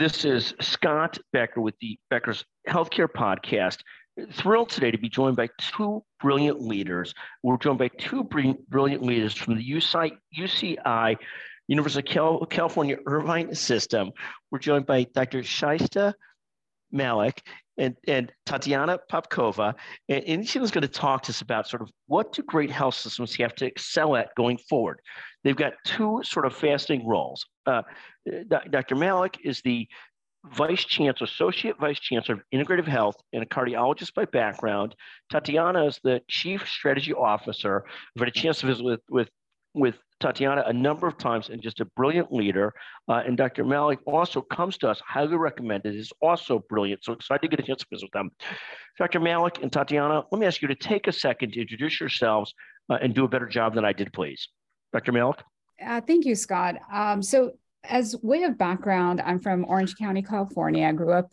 This is Scott Becker with the Becker's Healthcare Podcast. Thrilled today to be joined by two brilliant leaders. We're joined by two brilliant leaders from the UCI, UCI University of California Irvine System. We're joined by Dr. Shaista Malik and, and Tatiana Popkova. And, and she's going to talk to us about sort of what do great health systems have to excel at going forward. They've got two sort of fascinating roles. Uh, Dr. Malik is the Vice Chancellor, Associate Vice Chancellor of Integrative Health and a cardiologist by background. Tatiana is the Chief Strategy Officer. I've had a chance to visit with, with, with Tatiana a number of times and just a brilliant leader. Uh, and Dr. Malik also comes to us, highly recommended, is also brilliant. So excited to get a chance to visit with them. Dr. Malik and Tatiana, let me ask you to take a second to introduce yourselves uh, and do a better job than I did, please. Dr. Malik? Uh, thank you, Scott. Um, so as way of background, I'm from Orange County, California. I grew up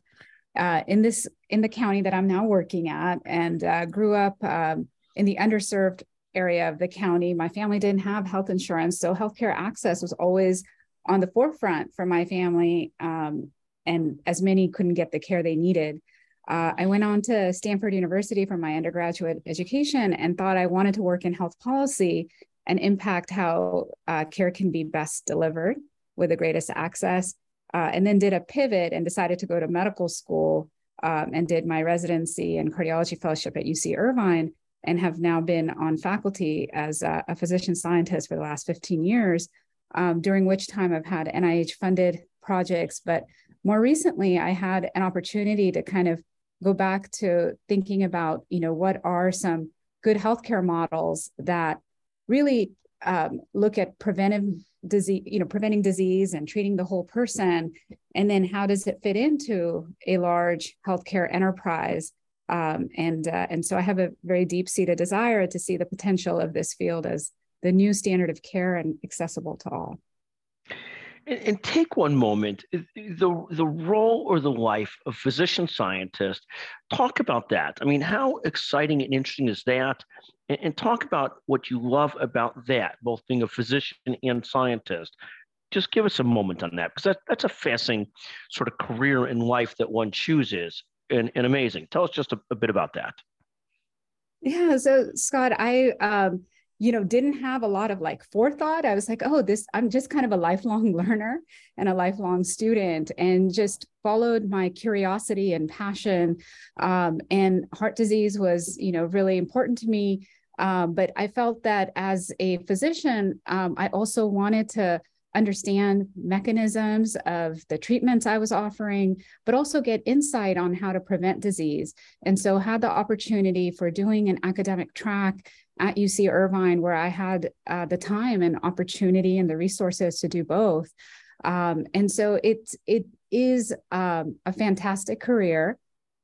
uh, in this in the county that I'm now working at, and uh, grew up um, in the underserved area of the county. My family didn't have health insurance, so healthcare access was always on the forefront for my family, um, and as many couldn't get the care they needed. Uh, I went on to Stanford University for my undergraduate education and thought I wanted to work in health policy and impact how uh, care can be best delivered with the greatest access. Uh, and then did a pivot and decided to go to medical school um, and did my residency and cardiology fellowship at UC Irvine and have now been on faculty as a, a physician scientist for the last 15 years, um, during which time I've had NIH funded projects. But more recently, I had an opportunity to kind of go back to thinking about, you know, what are some good healthcare models that really um, look at preventive disease, you know, preventing disease and treating the whole person. And then how does it fit into a large healthcare enterprise? Um, and uh, and so I have a very deep seated desire to see the potential of this field as the new standard of care and accessible to all. And, and, take one moment the the role or the life of physician scientist. Talk about that. I mean, how exciting and interesting is that? And, and talk about what you love about that, both being a physician and scientist. Just give us a moment on that, because that, that's a fascinating sort of career in life that one chooses and, and amazing. Tell us just a, a bit about that. Yeah. So, Scott, I, um, you know, didn't have a lot of like forethought. I was like, oh, this, I'm just kind of a lifelong learner and a lifelong student and just followed my curiosity and passion. Um, and heart disease was, you know, really important to me. Um, but I felt that as a physician, um, I also wanted to understand mechanisms of the treatments I was offering, but also get insight on how to prevent disease. And so had the opportunity for doing an academic track at UC Irvine, where I had uh, the time and opportunity and the resources to do both. Um, and so it, it is um, a fantastic career.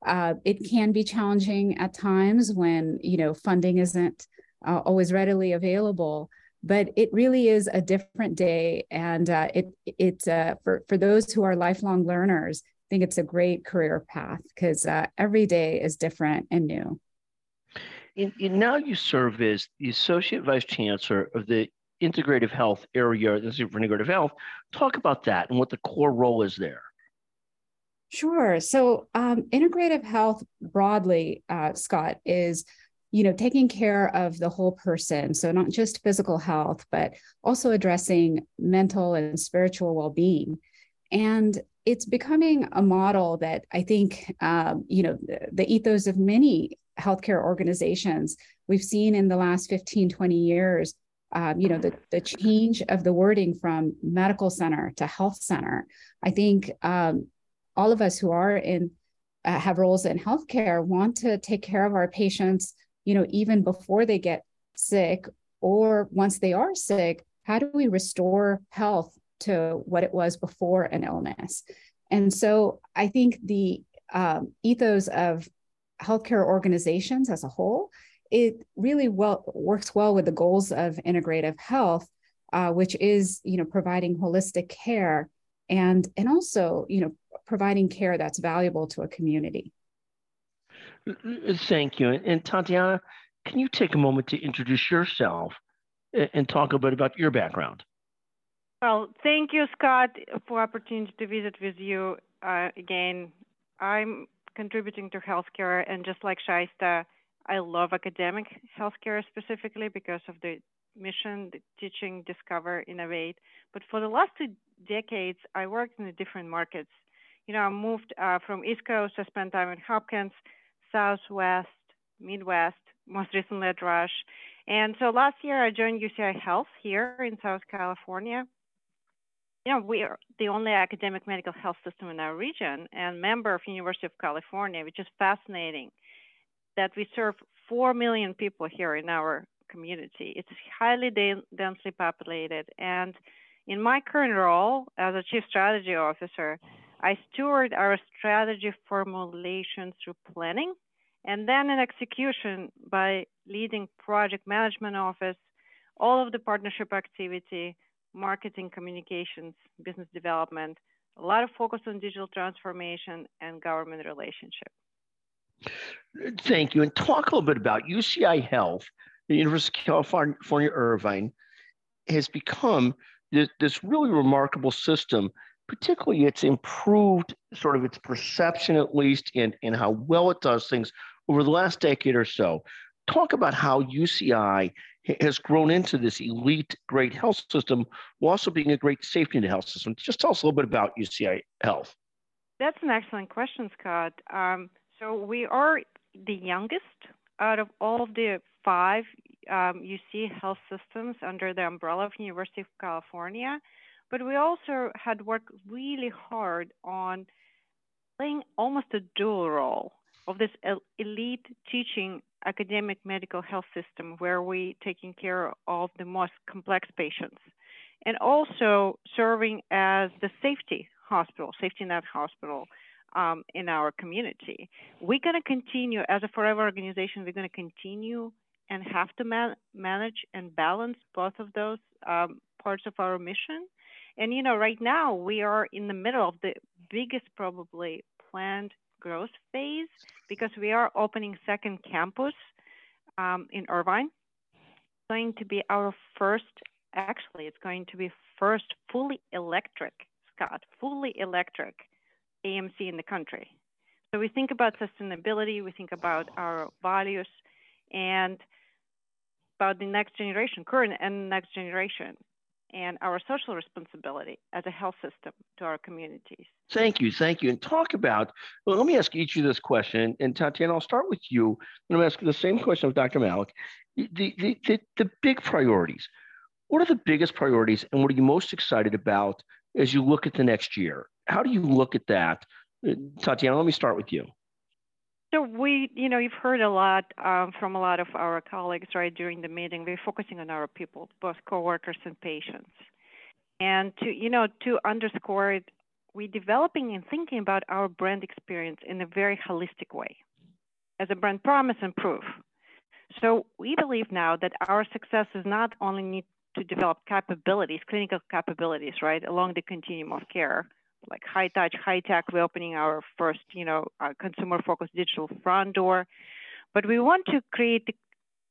Uh, it can be challenging at times when you know funding isn't uh, always readily available but it really is a different day. And uh, it it uh, for for those who are lifelong learners i think it's a great career path because uh, every day is different and new. And, and, now you serve as the associate vice chancellor of the integrative health area the Institute for integrative health. Talk about that and what the core role is there. Sure. So, um, integrative health broadly, uh, Scott, is you know taking care of the whole person. So not just physical health but also addressing mental and spiritual well-being. And it's becoming a model that i think um, you know the, the ethos of many healthcare organizations we've seen in the last 15 20 years um, you know the, the change of the wording from medical center to health center. I think um, all of us who are in uh, have roles in healthcare want to take care of our patients you know, even before they get sick or once they are sick, how do we restore health to what it was before an illness? And so I think the um, ethos of healthcare organizations as a whole, it really well works well with the goals of integrative health, uh, which is you know providing holistic care and and also you know providing care that's valuable to a community. Thank you. And Tatiana, can you take a moment to introduce yourself and talk a bit about your background? Well, thank you, Scott, for opportunity to visit with you. Uh, again, I'm contributing to healthcare, and just like Shaista, I love academic healthcare specifically because of the mission, the teaching, discover, innovate. But for the last two decades, I worked in the different markets. You know, I moved uh, from East Coast, I spent time in Hopkins, Southwest, Midwest, most recently at Rush. And so last year I joined UCI Health here in South California. You know, we are the only academic medical health system in our region and member of University of California, which is fascinating that we serve 4 million people here in our community. It's highly densely populated. And in my current role as a chief strategy officer, I steward our strategy formulation through planning and then an execution by leading project management office, all of the partnership activity, marketing, communications, business development, a lot of focus on digital transformation and government relationship. Thank you. And talk a little bit about UCI Health, the University of California, Irvine, has become this, this really remarkable system particularly it's improved sort of its perception at least in, in how well it does things over the last decade or so. Talk about how UCI has grown into this elite great health system while also being a great safety net health system. Just tell us a little bit about UCI Health. That's an excellent question, Scott. Um, so we are the youngest out of all of the five um, UC health systems under the umbrella of University of California. But we also had worked really hard on playing almost a dual role of this elite teaching academic medical health system where we taking care of the most complex patients and also serving as the safety hospital, safety net hospital um, in our community. We're going to continue as a forever organization. We're going to continue and have to man- manage and balance both of those um, parts of our mission. And you know, right now we are in the middle of the biggest, probably planned growth phase because we are opening second campus um, in Irvine. It's going to be our first, actually, it's going to be first fully electric, Scott, fully electric AMC in the country. So we think about sustainability, we think about our values, and about the next generation, current and next generation and our social responsibility as a health system to our communities. Thank you, thank you. And talk about, well, let me ask each of this question. And Tatiana, I'll start with you. I'm going to ask the same question of Dr. Malik. The, the, the, the big priorities. What are the biggest priorities and what are you most excited about as you look at the next year? How do you look at that? Uh, Tatiana, let me start with you. So we, you know, you've heard a lot um, from a lot of our colleagues, right, during the meeting. We're focusing on our people, both coworkers and patients. And to, you know, to underscore it, we're developing and thinking about our brand experience in a very holistic way, as a brand promise and proof. So we believe now that our success is not only need to develop capabilities, clinical capabilities, right, along the continuum of care, like high touch, high tech. We're opening our first, you know, uh, consumer focused digital front door. But we want to create a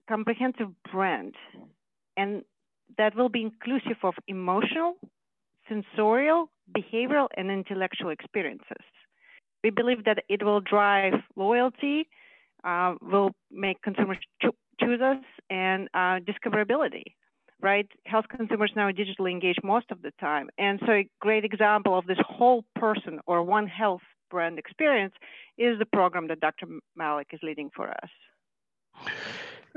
comprehensive brand and that will be inclusive of emotional, sensorial, behavioral, and intellectual experiences. We believe that it will drive loyalty, uh, will make consumers cho- choose us, and uh, discoverability right? Health consumers now are digitally engage most of the time. And so a great example of this whole person or one health brand experience is the program that Dr. Malik is leading for us.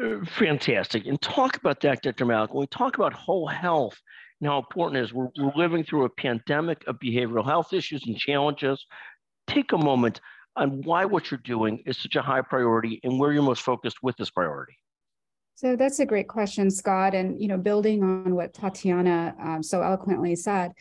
Uh, fantastic. And talk about that, Dr. Malik. When we talk about whole health and how important it is, we're, we're living through a pandemic of behavioral health issues and challenges. Take a moment on why what you're doing is such a high priority and where you're most focused with this priority. So that's a great question, Scott. And you know, building on what Tatiana um, so eloquently said,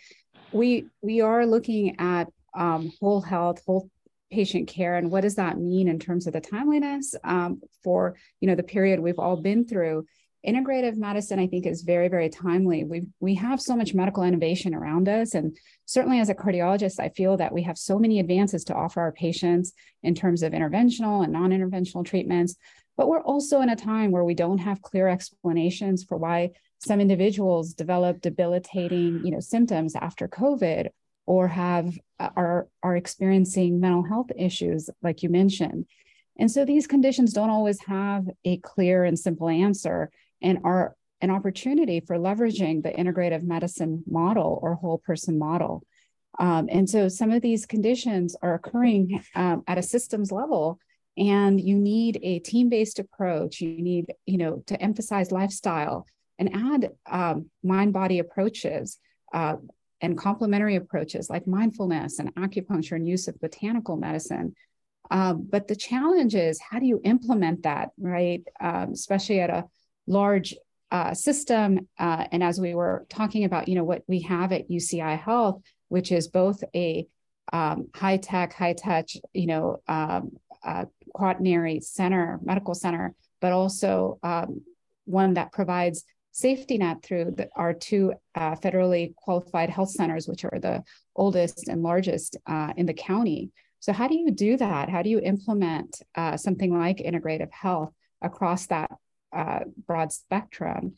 we we are looking at um, whole health, whole patient care, and what does that mean in terms of the timeliness um, for you know the period we've all been through. Integrative medicine, I think, is very, very timely. We we have so much medical innovation around us, and certainly as a cardiologist, I feel that we have so many advances to offer our patients in terms of interventional and non-interventional treatments. But we're also in a time where we don't have clear explanations for why some individuals develop debilitating, you know, symptoms after COVID or have uh, are are experiencing mental health issues like you mentioned. And so these conditions don't always have a clear and simple answer and are an opportunity for leveraging the integrative medicine model or whole person model. Um, and so some of these conditions are occurring um, at a systems level and you need a team-based approach. You need you know to emphasize lifestyle and add um, mind-body approaches uh, and complementary approaches like mindfulness and acupuncture and use of botanical medicine. Um, but the challenge is how do you implement that right? Um, especially at a large uh, system uh, and as we were talking about you know what we have at uci health which is both a um, high tech, high touch, you know, um, uh, quaternary center, medical center, but also um, one that provides safety net through the, our two uh, federally qualified health centers, which are the oldest and largest uh, in the county. So, how do you do that? How do you implement uh, something like integrative health across that uh, broad spectrum?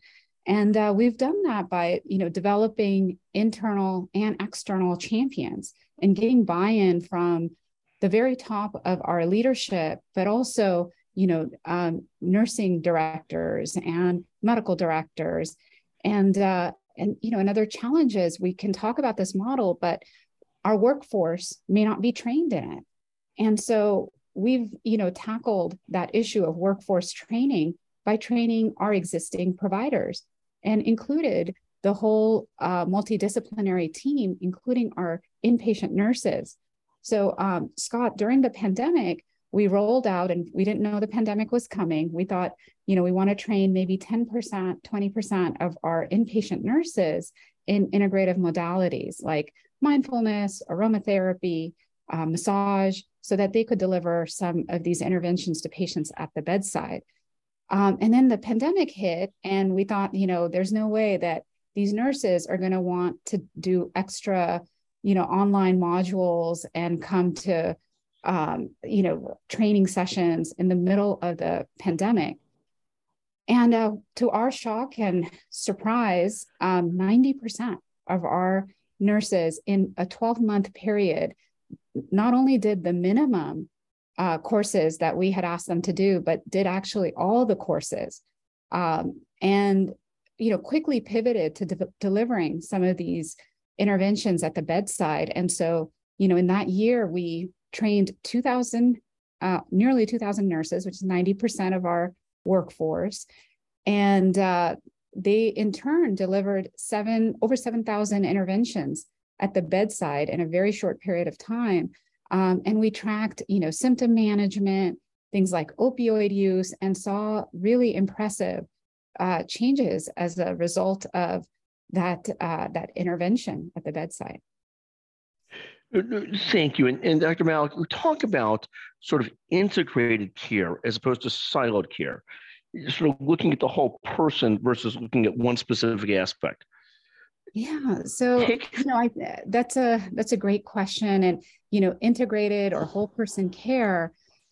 And uh, we've done that by, you know, developing internal and external champions and getting buy-in from the very top of our leadership, but also, you know, um, nursing directors and medical directors, and uh, and you know, another challenge is we can talk about this model, but our workforce may not be trained in it, and so we've you know tackled that issue of workforce training by training our existing providers and included the whole uh, multidisciplinary team, including our inpatient nurses. So, um, Scott, during the pandemic, we rolled out and we didn't know the pandemic was coming. We thought, you know, we want to train maybe 10%, 20% of our inpatient nurses in integrative modalities like mindfulness, aromatherapy, uh, massage, so that they could deliver some of these interventions to patients at the bedside. Um, and then the pandemic hit, and we thought, you know, there's no way that these nurses are going to want to do extra, you know, online modules and come to, um, you know, training sessions in the middle of the pandemic. And uh, to our shock and surprise, um, 90% of our nurses in a 12 month period not only did the minimum uh, courses that we had asked them to do, but did actually all the courses, um, and you know quickly pivoted to de- delivering some of these interventions at the bedside. And so, you know, in that year, we trained 2,000, uh, nearly 2,000 nurses, which is 90% of our workforce, and uh, they in turn delivered seven over 7,000 interventions at the bedside in a very short period of time um, and we tracked, you know, symptom management, things like opioid use, and saw really impressive uh, changes as a result of that uh, that intervention at the bedside. Uh, uh, thank you. And, and Dr. Malik, we talk about sort of integrated care as opposed to siloed care, sort of looking at the whole person versus looking at one specific aspect. Yeah. So, you know, I, that's a, that's a great question. And, you know, integrated or whole person care,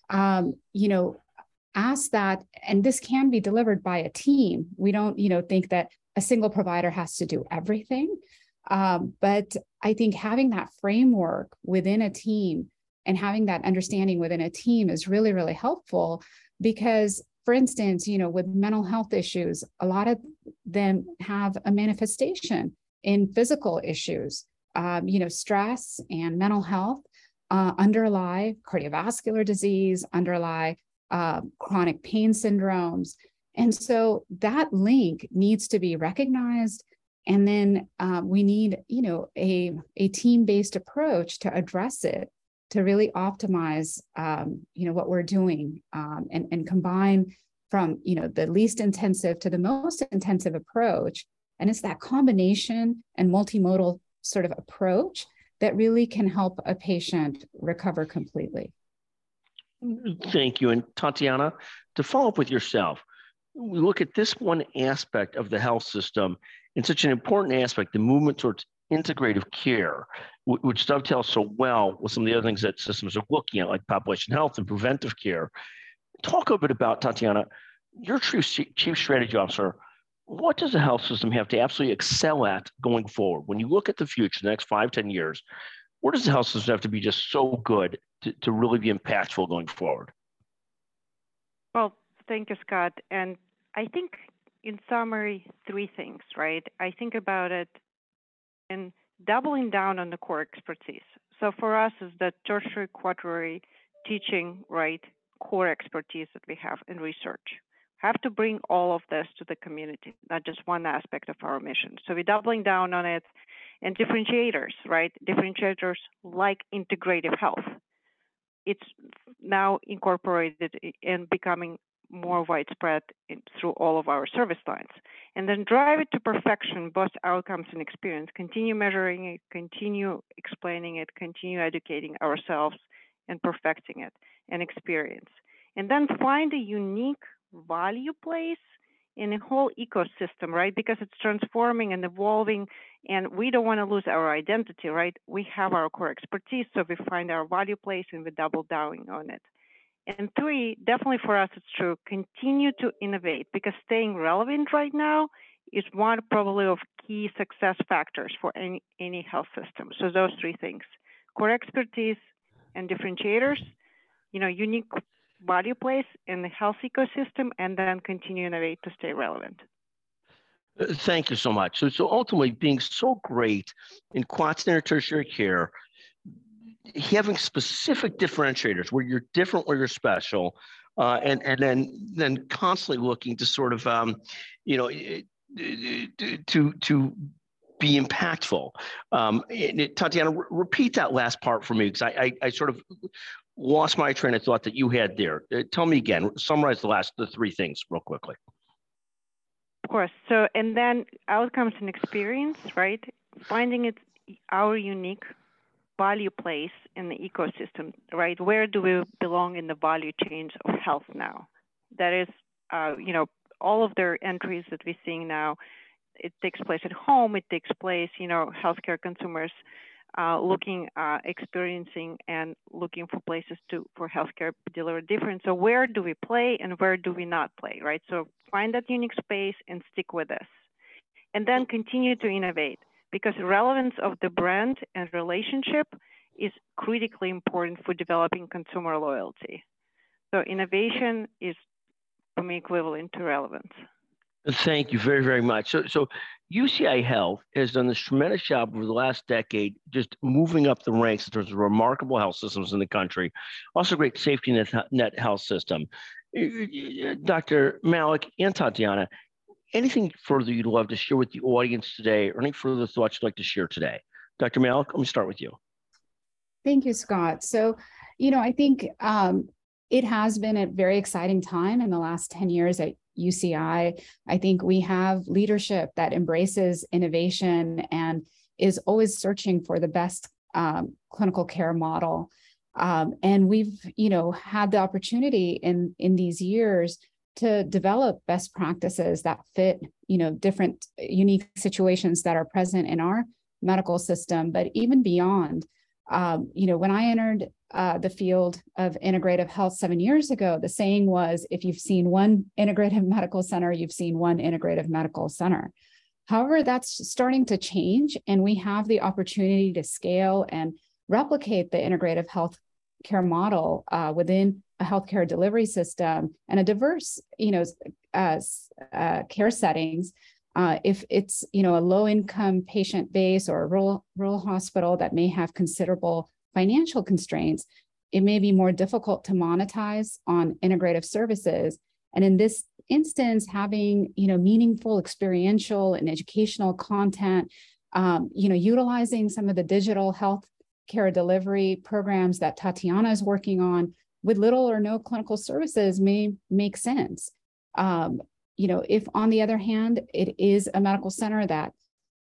um, you know, ask that, and this can be delivered by a team. We don't, you know, think that a single provider has to do everything. Um, but I think having that framework within a team and having that understanding within a team is really, really helpful because for instance, you know, with mental health issues, a lot of them have a manifestation in physical issues. Um, you know, stress and mental health uh, underlie cardiovascular disease, underlie uh, chronic pain syndromes. And so that link needs to be recognized. And then uh, we need, you know, a, a team-based approach to address it, to really optimize, um, you know, what we're doing um, and, and combine from, you know, the least intensive to the most intensive approach and it's that combination and multimodal sort of approach that really can help a patient recover completely. Thank you. And Tatiana, to follow up with yourself, we look at this one aspect of the health system in such an important aspect, the movement towards integrative care, which dovetails so well with some of the other things that systems are looking at, like population health and preventive care. Talk a bit about, Tatiana, your chief, strategy officer what does the health system have to absolutely excel at going forward? When you look at the future, the next five, ten years, where does the health system have to be just so good to, to really be impactful going forward? Well, thank you, Scott. And I think, in summary, three things, right? I think about it in doubling down on the core expertise. So for us, is the tertiary, quaternary teaching, right, core expertise that we have in research. Have to bring all of this to the community, not just one aspect of our mission. So we're doubling down on it and differentiators, right? Differentiators like integrative health. It's now incorporated and becoming more widespread in, through all of our service lines. And then drive it to perfection, both outcomes and experience. Continue measuring it, continue explaining it, continue educating ourselves and perfecting it and experience. And then find a unique value place in a whole ecosystem, right? Because it's transforming and evolving, and we don't want to lose our identity, right? We have our core expertise, so we find our value place and we double down on it. And three, definitely for us, it's true, continue to innovate because staying relevant right now is one probably of key success factors for any, any health system. So those three things, core expertise and differentiators, you know, unique value place in the health ecosystem, and then continue to innovate to stay relevant. Uh, thank you so much. So, so ultimately, being so great in quaternary tertiary care having specific differentiators where you're different, where you're special, uh, and and then then constantly looking to sort of um, you know to to be impactful. Um, it, Tatiana, re- repeat that last part for me because I, I, I sort of lost my train of thought that you had there. Uh, tell me again. Summarize the last the three things real quickly. Of course. So and then outcomes and experience, right? Finding it our unique value place in the ecosystem, right? Where do we belong in the value chains of health now? That is, uh, you know, all of their entries that we're seeing now, it takes place at home. It takes place, you know, healthcare consumers uh, looking, uh, experiencing, and looking for places to for healthcare deliver different. So where do we play and where do we not play, right? So find that unique space and stick with this, and then continue to innovate because relevance of the brand and relationship is critically important for developing consumer loyalty. So innovation is for me equivalent to relevance. Thank you very, very much. So, so UCI Health has done this tremendous job over the last decade, just moving up the ranks in terms of remarkable health systems in the country. Also, great safety net, net health system. Eh, eh, eh, Dr. Malik and Tatiana, anything further you'd love to share with the audience today or any further thoughts you'd like to share today? Dr. Malik, let me start with you. Thank you, Scott. So, you know, I think um, it has been a very exciting time in the last 10 years at UCI. I think we have leadership that embraces innovation and is always searching for the best um, clinical care model. Um, and we've, you know, had the opportunity in in these years to develop best practices that fit you know different unique situations that are present in our medical system but even beyond. Um, you know when i entered uh, the field of integrative health seven years ago the saying was if you've seen one integrative medical center you've seen one integrative medical center. However that's starting to change and we have the opportunity to scale and replicate the integrative health care model uh, within a healthcare delivery system and a diverse, you know, uh, uh, care settings. Uh, if it's you know a low income patient base or a rural rural hospital that may have considerable financial constraints, it may be more difficult to monetize on integrative services. And in this instance, having you know meaningful experiential and educational content, um, you know, utilizing some of the digital health care delivery programs that Tatiana is working on with little or no clinical services may make sense. Um, you know, if on the other hand, it is a medical center that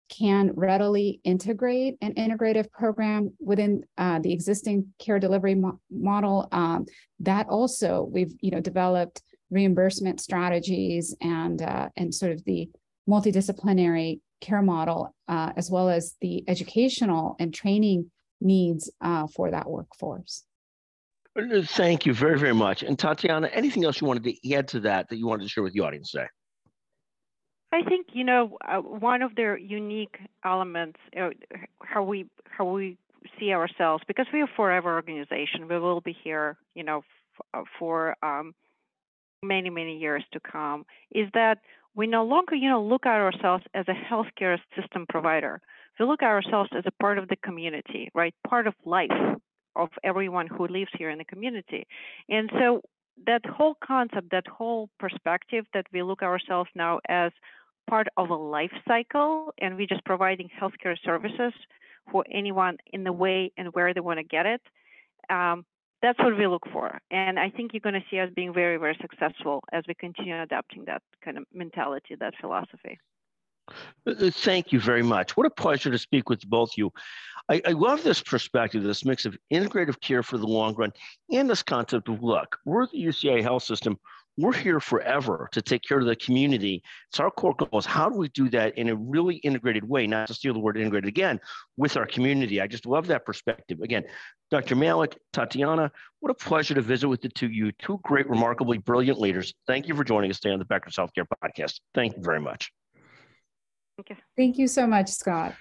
can readily integrate an integrative program within uh, the existing care delivery mo- model, um, that also we've you know developed reimbursement strategies and uh, and sort of the multidisciplinary care model, uh, as well as the educational and training needs uh, for that workforce. Uh, thank you very, very much. And Tatiana, anything else you wanted to add to that that you wanted to share with the audience today? I think you know uh, one of the unique elements uh, how we how we see ourselves because we are a forever organization. We will be here, you know, f- uh, for um, many many years to come. Is that we no longer you know look at ourselves as a healthcare system provider. We look at ourselves as a part of the community, right? Part of life of everyone who lives here in the community. And so that whole concept, that whole perspective that we look ourselves now as part of a life cycle and we're just providing healthcare services for anyone in the way and where they want to get it. Um, that's what we look for. And I think you're going to see us being very, very successful as we continue adapting that kind of mentality, that philosophy. Uh, uh, thank you very much. What a pleasure to speak with both you. I, I, love this perspective, this mix of integrative care for the long run and this concept of look, we're the UCI health system. We're here forever to take care of the community. It's our core goal is how do we do that in a really integrated way, not to steal the word integrated again, with our community. I just love that perspective. Again, Dr. Malik, Tatiana, what a pleasure to visit with the two of you, two great, remarkably brilliant leaders. Thank you for joining us today on the Becker's Healthcare Podcast. Thank you very much. Thank you. Thank you so much, Scott,